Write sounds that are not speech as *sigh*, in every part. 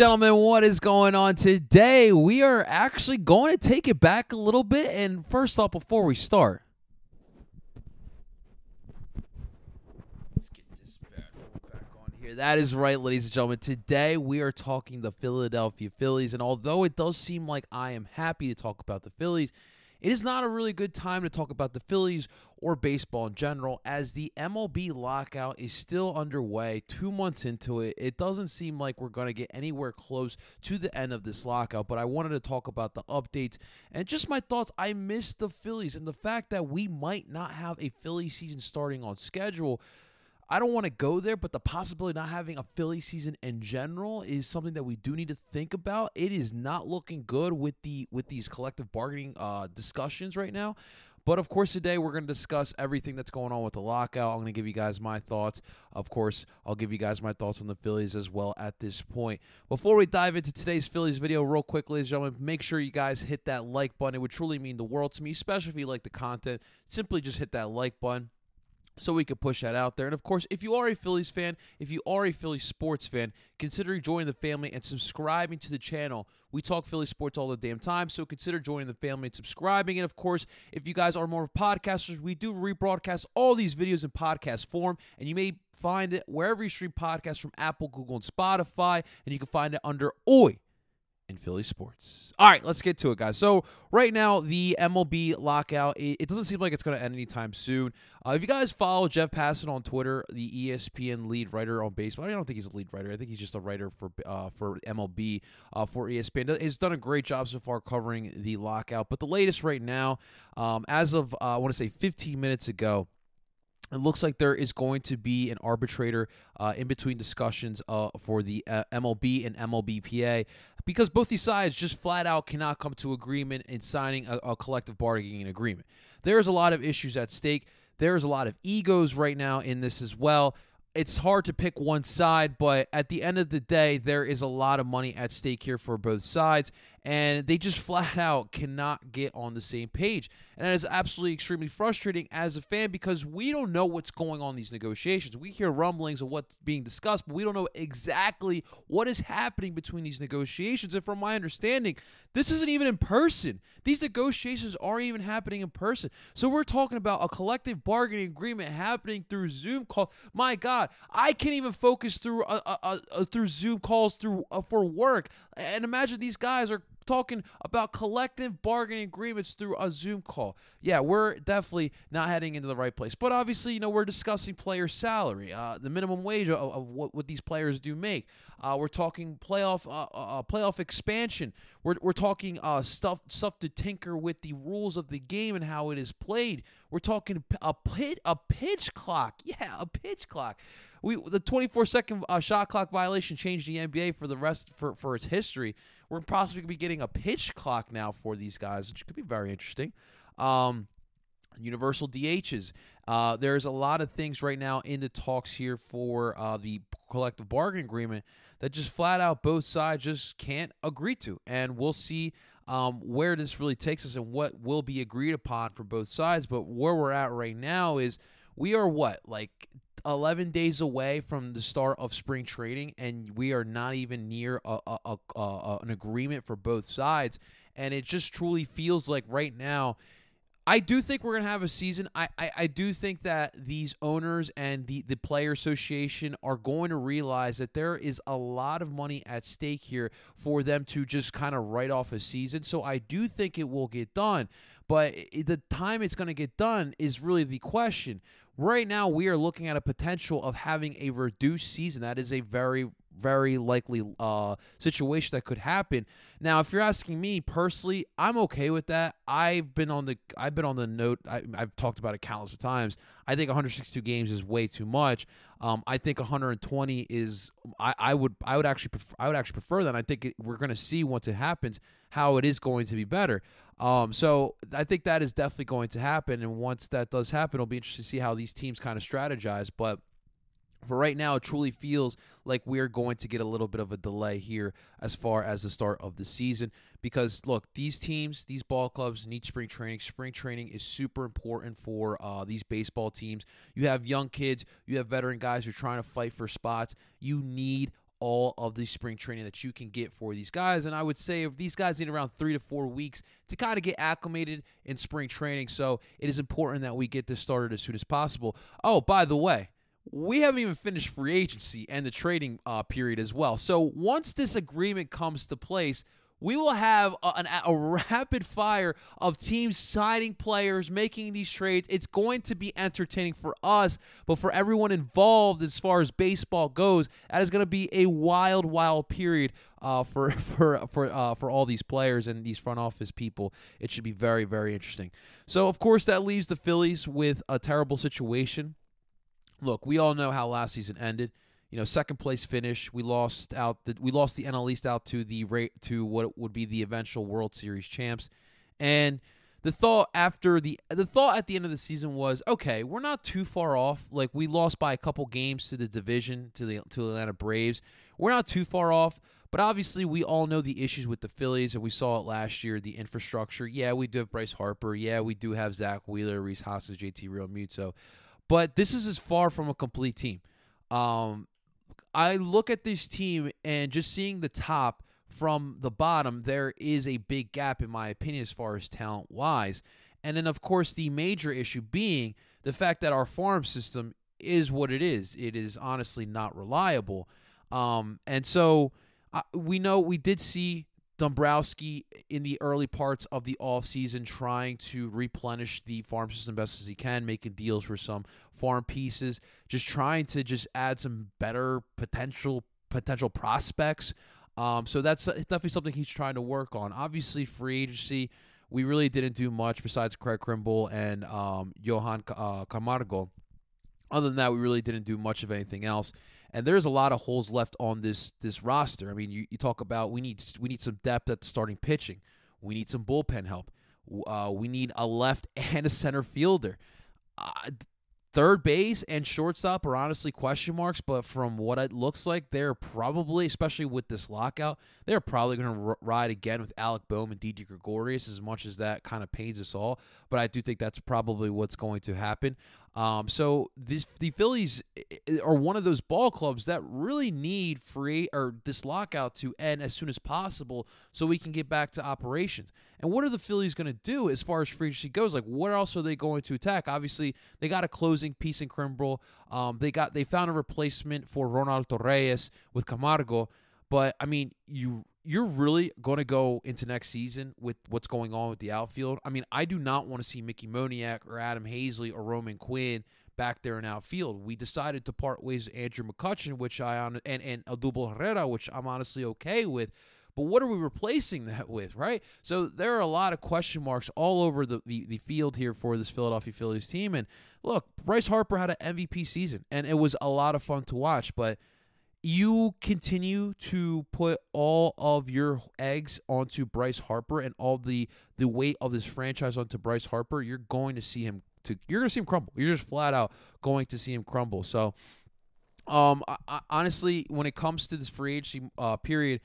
gentlemen, what is going on today? We are actually going to take it back a little bit. And first off, before we start, let's get this bad back on here. That is right, ladies and gentlemen. Today we are talking the Philadelphia Phillies. And although it does seem like I am happy to talk about the Phillies, it is not a really good time to talk about the Phillies or baseball in general, as the MLB lockout is still underway. Two months into it, it doesn't seem like we're going to get anywhere close to the end of this lockout. But I wanted to talk about the updates and just my thoughts. I miss the Phillies and the fact that we might not have a Philly season starting on schedule. I don't want to go there, but the possibility of not having a Philly season in general is something that we do need to think about. It is not looking good with the with these collective bargaining uh, discussions right now. But of course, today we're going to discuss everything that's going on with the lockout. I'm going to give you guys my thoughts. Of course, I'll give you guys my thoughts on the Phillies as well at this point. Before we dive into today's Phillies video, real quick, ladies and gentlemen, make sure you guys hit that like button. It would truly mean the world to me, especially if you like the content. Simply just hit that like button so we could push that out there. And of course, if you are a Phillies fan, if you are a Phillies sports fan, consider joining the family and subscribing to the channel. We talk Philly sports all the damn time, so consider joining the family and subscribing. And of course, if you guys are more podcasters, we do rebroadcast all these videos in podcast form, and you may find it wherever you stream podcasts from Apple, Google, and Spotify, and you can find it under OI in Philly sports. All right, let's get to it, guys. So right now, the MLB lockout, it, doesn't seem like it's going to end anytime soon. Uh, if you guys follow Jeff Passan on Twitter, the ESPN lead writer on baseball, I don't think he's a lead writer. I think he's just a writer for uh, for MLB uh, for ESPN. He's done a great job so far covering the lockout. But the latest right now, um, as of uh, I want to say 15 minutes ago it looks like there is going to be an arbitrator uh, in between discussions uh, for the uh, MLB and MLBPA because both these sides just flat out cannot come to agreement in signing a, a collective bargaining agreement. There's a lot of issues at stake. There's a lot of egos right now in this as well. It's hard to pick one side, but at the end of the day, there is a lot of money at stake here for both sides and they just *laughs* flat out cannot get on the same page. And that is absolutely extremely frustrating as a fan because we don't know what's going on in these negotiations. We hear rumblings of what's being discussed, but we don't know exactly what is happening between these negotiations. And from my understanding, this isn't even in person. These negotiations aren't even happening in person. So we're talking about a collective bargaining agreement happening through Zoom call. My God, I can't even focus through uh, uh, uh, through Zoom calls through for work. And imagine these guys are talking about collective bargaining agreements through a Zoom call. Yeah, we're definitely not heading into the right place. But obviously, you know, we're discussing player salary, uh, the minimum wage of, of what, what, these players do make. Uh, we're talking playoff uh, uh, uh playoff expansion. We're, we're talking uh, stuff stuff to tinker with the rules of the game and how it is played. We're talking a pit a pitch clock. *laughs* Yeah, a pitch clock we the 24 second uh, shot clock violation changed the NBA for the rest for for its history. We're possibly going to be getting a pitch clock now for these guys, which could be very interesting. Um, universal DHs. Uh, there's a lot of things right now in the talks here for uh, the collective bargaining agreement that just flat out both sides just can't agree to, and we'll see. Um, where this really takes us and what will be agreed upon for both sides. But where we're at right now is we are what like 11 days away from the start of spring training, and we are not even near a, a, a, an agreement for both sides. And it just truly feels like right now, I do think we're going to have a season. I, I, I, do think that these owners and the, the player association are going to realize that there is a lot of money at stake here for them to just kind of write off a season. So I do think it will get done. But the time it's going to get done is really the question. Right now, we are looking at a potential of having a reduced season. That is a very, very likely uh, situation that could happen. Now, if you're asking me personally, I'm okay with that. I've been on the I've been on the note. I, have talked about it countless of times. I think 162 games is way too much. Um, I think 120 is. I, I would I would actually prefer, I would actually prefer that. I think it, we're going to see once it happens how it is going to be better. Um, so I think that is definitely going to happen, and once that does happen, it'll be interesting to see how these teams kind of strategize. But for right now, it truly feels like we're going to get a little bit of a delay here as far as the start of the season. Because look, these teams, these ball clubs need spring training. Spring training is super important for uh, these baseball teams. You have young kids, you have veteran guys who are trying to fight for spots. You need all of the spring training that you can get for these guys. And I would say if these guys need around three to four weeks to kind of get acclimated in spring training. So it is important that we get this started as soon as possible. Oh, by the way, we haven't even finished free agency and the trading uh, period as well. So once this agreement comes to place, we will have a, a, rapid fire of teams signing players, making these trades. It's going to be entertaining for us, but for everyone involved as far as baseball goes, that is going to be a wild, wild period uh, for *laughs* for for uh, for all these players and these front office people. It should be very, very interesting. So, of course, that leaves the Phillies with a terrible situation. Look, we all know how last season ended you know, second place finish. We lost out the we lost the NL East out to the rate to what would be the eventual World Series champs. And the thought after the the thought at the end of the season was, okay, we're not too far off. Like we lost by a couple games to the division to the to Atlanta Braves. We're not too far off. But obviously, we all know the issues with the Phillies, and we saw it last year. The infrastructure. Yeah, we do have Bryce Harper. Yeah, we do have Zack Wheeler, Rhys Hoskins, JT Realmuto. But this is as far from a complete team. Um, I look at this team and just seeing the top from the bottom, there is a big gap, in my opinion, as far as talent wise. And then, of course, the major issue being the fact that our farm system is what it is. It is honestly not reliable. Um, and so uh, we know we did see Dombrowski in the early parts of the off season trying to replenish the farm system best as he can, making deals for some farm pieces, just trying to just add some better potential potential prospects. Um, so that's definitely something he's trying to work on. Obviously, free agency, we really didn't do much besides Craig Kimbrel and um, Johan uh, Camargo. Other than that, we really didn't do much of anything else and there's a lot of holes left on this this roster. I mean, you, you talk about we need we need some depth at the starting pitching. We need some bullpen help. Uh, we need a left *laughs* and a center fielder. Uh, third base and shortstop are honestly question marks, but from what it looks like, they're probably, especially with this lockout, they're probably going to r- ride again with Alec Bohm and Didi Gregorius, as much as that kind of pains us all. But I do think that's probably what's going to happen. Um, so this, the Phillies are one of those ball clubs that really need free or this lockout to end as soon as possible so we can get back to operations. And what are the Phillies going to do as far as free agency goes? Like, what else are they going to attack? Obviously, they got a closing piece in Kimbrel. Um, they got they found a replacement for Ronald Torreyes with Camargo. But I mean, you you're really going to go into next season with what's going on with the outfield. I mean, I do not want to see Mickey Moniak or Adam Haseley or Roman Quinn back there in outfield. We decided to part ways with Andrew McCutchen, which I on and and Odubel Herrera, which I'm honestly okay with. But what are we replacing that with, right? So there are a lot of question marks all over the, the, the field here for this Philadelphia Phillies team. And look, Bryce Harper had an MVP season, and it was a lot of fun to watch. But you continue to put all of your eggs onto Bryce Harper and all the the weight of this franchise onto Bryce Harper, you're going to see him to you're going to see him crumble. You're just flat out going to see him crumble. So, um, I, I, honestly, when it comes to this free agency uh, period,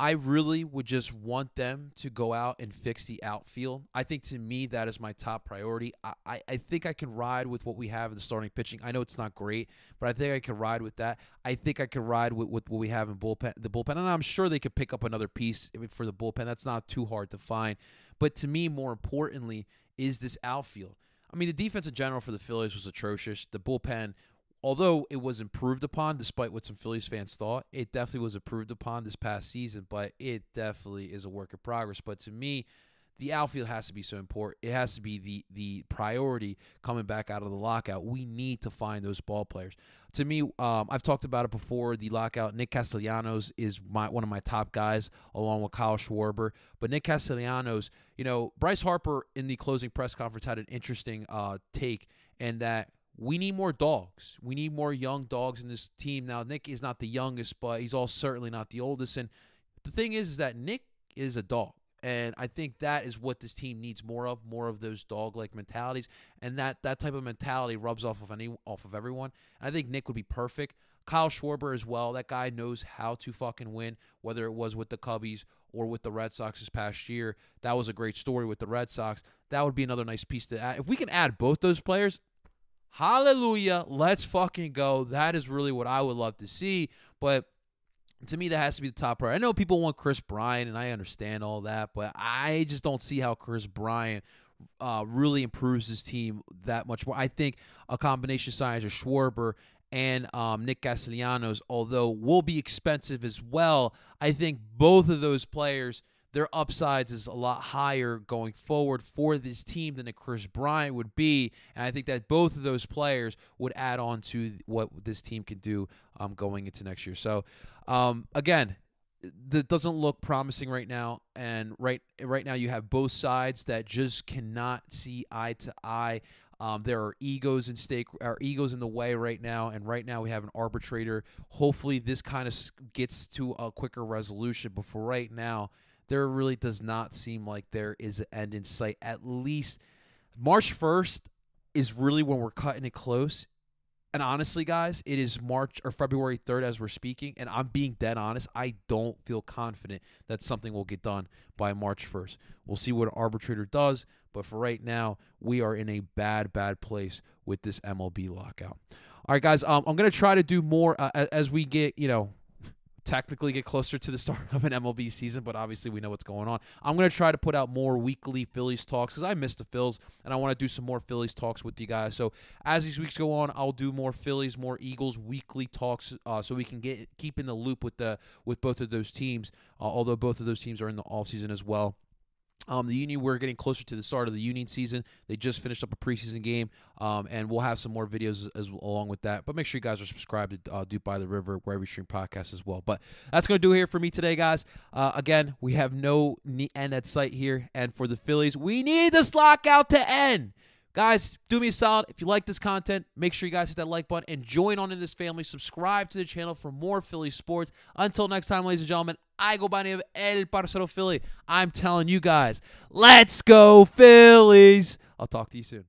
I really would just want them to go out and fix the outfield. I think to me that is my top priority. I, I, I, think I can ride with what we have in the starting pitching. I know it's not great, but I think I can ride with that. I think I can ride with, with what we have in bullpen the bullpen. And I'm sure they could pick up another piece for the bullpen. That's not too hard to find. But to me, more importantly, is this outfield. I mean, the defense in general for the Phillies was atrocious. The bullpen although it was improved upon, despite what some Phillies fans thought, it definitely was improved upon this past season. But it definitely is a work in progress. But to me, the outfield has to be so important. It has to be the the priority coming back out of the lockout. We need to find those ball players. To me, um, I've talked about it before. The lockout. Nick Castellanos is my one of my top guys, along with Kyle Schwarber. But Nick Castellanos, you know, Bryce Harper in the closing press conference had an interesting uh, take, and that we need more dogs. We need more young dogs in this team. Now, Nick is not the youngest, but he's all certainly not the oldest. And the thing is, is that Nick is a dog. And I think that is what this team needs more of, more of those dog-like mentalities, and that that type of mentality rubs off of any off of everyone. And I think Nick would be perfect. Kyle Schwarber as well. That guy knows how to fucking win, whether it was with the Cubbies or with the Red Sox this past year. That was a great story with the Red Sox. That would be another nice piece to add. If we can add both those players, Hallelujah. Let's fucking go. That is really what I would love to see. But to me, that has to be the top priority. I know people want Kris Bryant, and I understand all that, but I just don't see how Kris Bryant uh, really improves his team that much more. I think a combination of size of Schwarber and um, Nick Castellanos, although will be expensive as well, I think both of those players – their upsides is a lot higher going forward for this team than a Kris Bryant would be. And I think that both of those players would add on to what this team can do um, going into next year. So, um, again, that doesn't look promising right now and right right now you have both sides that just cannot see eye to eye um, there are egos in stake, our egos in the way right now, and right now we have an arbitrator. Hopefully, this kind of gets to a quicker resolution. But for right now, there really does not seem like there is an end in sight. At least March 1st is really when we're cutting it close. And honestly, guys, it is March or February 3rd as we're speaking. And I'm being dead honest. I don't feel confident that something will get done by March 1st. We'll see what an arbitrator does. But for right now, we are in a bad, bad place with this MLB lockout. All right, guys, um, I'm going to try to do more uh, as we get, you know, technically get closer to the start of an MLB season, but obviously we know what's going on. I'm going to try to put out more weekly Phillies talks because I miss the Phils and I want to do some more Phillies talks with you guys. So as these weeks go on, I'll do more Phillies, more Eagles weekly talks uh, so we can get keep in the loop with the with both of those teams. Uh, although both of those teams are in the all season as well. Um, the Union, we're getting closer to the start of the Union season. They just finished up a preseason game, um, and we'll have some more videos as, as, along with that. But make sure you guys are subscribed to uh, Duke by the River, wherever you stream podcasts as well. But that's going to do it here for me today, guys. Uh, again, we have no end at sight here, and for the Phillies, we need this lockout to end. Guys, do me a solid. If you like this content, make sure you guys hit that like button and join on in this family. Subscribe to the channel for more Philly sports. Until next time, ladies and gentlemen, I go by name of El Parcero Philly. I'm telling you guys, let's go Phillies. I'll talk to you soon.